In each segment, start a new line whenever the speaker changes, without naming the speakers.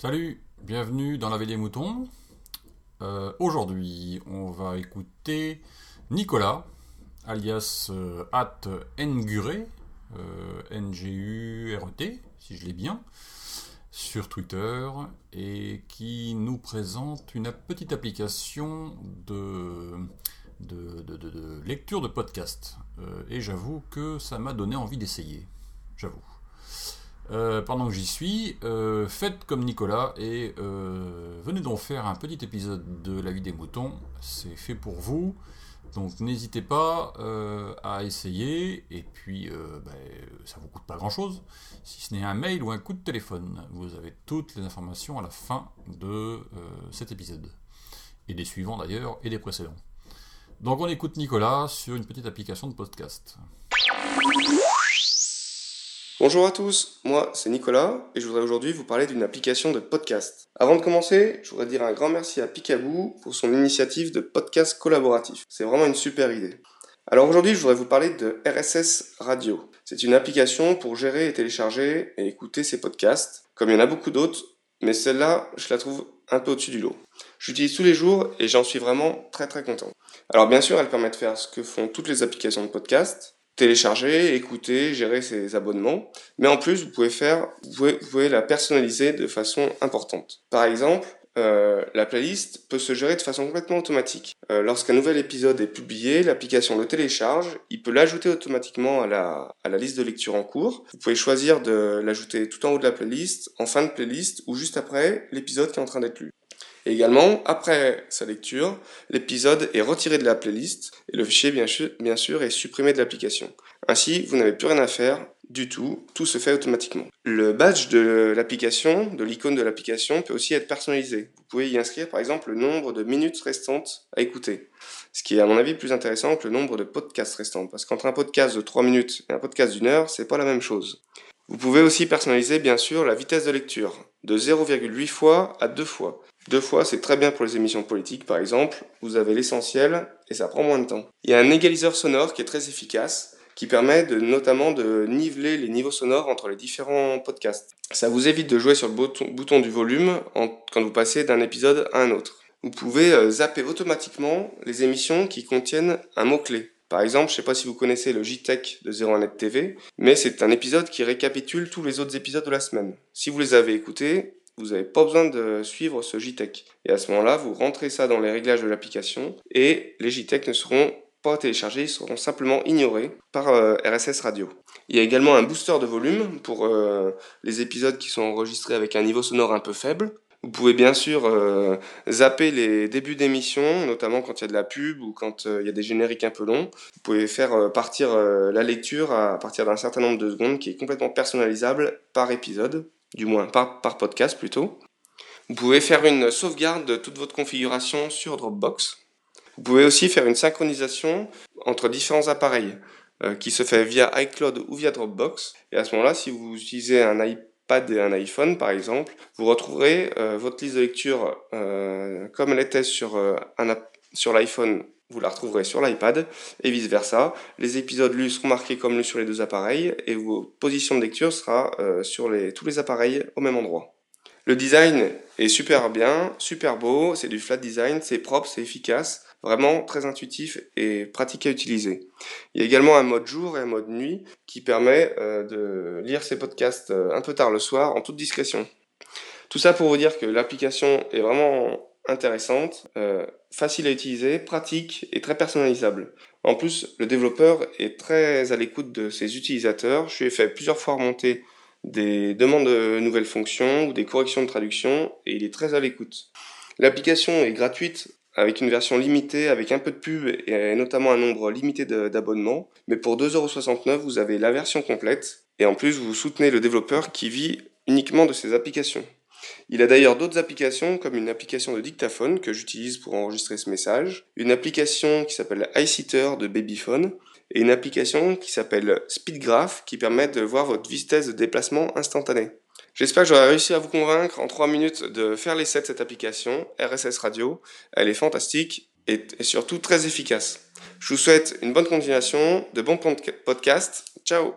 Salut, bienvenue dans la veille des moutons. Euh, Aujourd'hui, on va écouter Nicolas, alias euh, At Ngure, euh, N-G-U-R-E-T, si je l'ai bien, sur Twitter, et qui nous présente une petite application de, de, lecture de podcast. Euh, et j'avoue que ça m'a donné envie d'essayer. J'avoue. Euh, pendant que j'y suis, euh, faites comme Nicolas et venez donc faire un petit épisode de La vie des moutons. C'est fait pour vous. Donc n'hésitez pas à essayer. Et puis, ben, ça vous coûte pas grand chose. Si ce n'est un mail ou un coup de téléphone. Vous avez toutes les informations à la fin de cet épisode. Et des suivants d'ailleurs, et des précédents. Donc on écoute Nicolas sur une petite application de podcast.
Bonjour à tous, moi c'est Nicolas et je voudrais aujourd'hui vous parler d'une application de podcast. Avant de commencer, je voudrais dire un grand merci à Picaboo pour son initiative de podcast collaboratif. C'est vraiment une super idée. Alors aujourd'hui, je voudrais vous parler de RSS Radio. C'est une application pour gérer et télécharger et écouter ses podcasts, comme il y en a beaucoup d'autres, mais celle-là, je la trouve un peu au-dessus du lot. J'utilise tous les jours et j'en suis vraiment très très content. Alors bien sûr, elle permet de faire ce que font toutes les applications de podcast, télécharger, écouter, gérer ses abonnements. Mais en plus, vous pouvez faire, vous pouvez, la personnaliser de façon importante. Par exemple, euh, la playlist peut se gérer de façon complètement automatique. Euh, Lorsqu'un nouvel épisode est publié, l'application le télécharge, il peut l'ajouter automatiquement à la, à la liste de lecture en cours. Vous pouvez choisir de l'ajouter tout en haut de la playlist, en fin de playlist ou juste après l'épisode qui est en train d'être lu. Et également, après sa lecture, l'épisode est retiré de la playlist et le fichier bien sûr, est supprimé de l'application. Ainsi, vous n'avez plus rien à faire du tout, tout se fait automatiquement. Le badge de l'application, de l'icône de l'application peut aussi être personnalisé. Vous pouvez y inscrire par exemple le nombre de minutes restantes à écouter. Ce qui est à mon avis plus intéressant que le nombre de podcasts restants. Parce qu'entre un podcast de 3 minutes et un podcast d'une heure, c'est pas la même chose. Vous pouvez aussi personnaliser bien sûr la vitesse de lecture, de 0,8 fois à 2 fois. Deux fois, c'est très bien pour les émissions politiques, par exemple. Vous avez l'essentiel et ça prend moins de temps. Il y a un égaliseur sonore qui est très efficace, qui permet de, notamment de niveler les niveaux sonores entre les différents podcasts. Ça vous évite de jouer sur le bouton, du volume quand vous passez d'un épisode à un autre. Vous pouvez euh, zapper automatiquement les émissions qui contiennent un mot-clé. Par exemple, je ne sais pas si vous connaissez le JTech de 01net TV, mais c'est un épisode qui récapitule tous les autres épisodes de la semaine. Si vous les avez écoutés, vous n'avez pas besoin de suivre ce JTech. Et à ce moment-là, vous rentrez ça dans les réglages de l'application et les JTech ne seront pas téléchargés, ils seront simplement ignorés par euh, RSS Radio. Il y a également un booster de volume pour euh, les épisodes qui sont enregistrés avec un niveau sonore un peu faible. Vous pouvez bien sûr euh, zapper les débuts d'émission, notamment quand il y a de la pub ou quand euh, il y a des génériques un peu longs. Vous pouvez faire euh, partir euh, la lecture à partir d'un certain nombre de secondes qui est complètement personnalisable par épisode, du moins par, par podcast plutôt. Vous pouvez faire une sauvegarde de toute votre configuration sur Dropbox. Vous pouvez aussi faire une synchronisation entre différents appareils qui se fait via iCloud ou via Dropbox. Et à ce moment-là, si vous utilisez un iPad et un iPhone par exemple, vous retrouverez euh, votre liste de lecture euh, comme elle était sur, euh, sur l'iPhone, vous la retrouverez sur l'iPad et vice versa. Les épisodes lus seront marqués comme lus sur les deux appareils et vos positions de lecture sera sur les, tous les appareils au même endroit. Le design est super bien, super beau, c'est du flat design, c'est propre, c'est efficace, vraiment très intuitif et pratique à utiliser. Il y a également un mode jour et un mode nuit qui permet euh, de lire ces podcasts euh, un peu tard le soir en toute discrétion. Tout ça pour vous dire que l'application est vraiment intéressante, euh, facile à utiliser, pratique et très personnalisable. En plus, le développeur est très à l'écoute de ses utilisateurs. Je lui ai fait plusieurs fois remonter des demandes de nouvelles fonctions ou des corrections de traduction et il est très à l'écoute. L'application est gratuite avec une version limitée, avec un peu de pub et notamment un nombre limité d'abonnements. Mais pour 2,69€, vous avez la version complète et en plus vous soutenez le développeur qui vit uniquement de ses applications. Il a d'ailleurs d'autres applications comme une application de dictaphone que j'utilise pour enregistrer ce message, une application qui s'appelle iSeater de Babyphone et une application qui s'appelle Speedgraph qui permet de voir votre vitesse de déplacement instantanée. J'espère que j'aurai réussi à vous convaincre en 3 minutes de faire l'essai de cette application, RSS Radio. Elle est fantastique et, et surtout très efficace. Je vous souhaite une bonne continuation, de bons podcasts. Ciao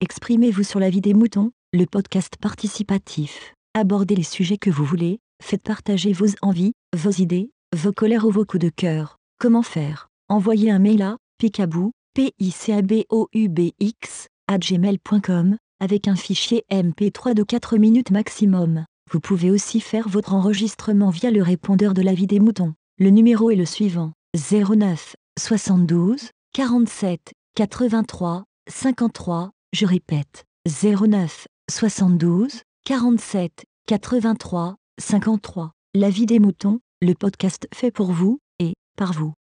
Exprimez-vous sur la vie des moutons, le podcast participatif. Abordez les sujets que vous voulez, faites partager vos envies, vos idées, vos colères ou vos coups de cœur. Comment faire? Envoyez un mail à picabou, p i c a b o u b x gmail.com avec un fichier MP3 de 4 minutes maximum. Vous pouvez aussi faire votre enregistrement via le répondeur de la vie des moutons. Le numéro est le suivant 09 72 47 83 53. Je répète 09 72 47 83 53. La vie des moutons, le podcast fait pour vous et par vous.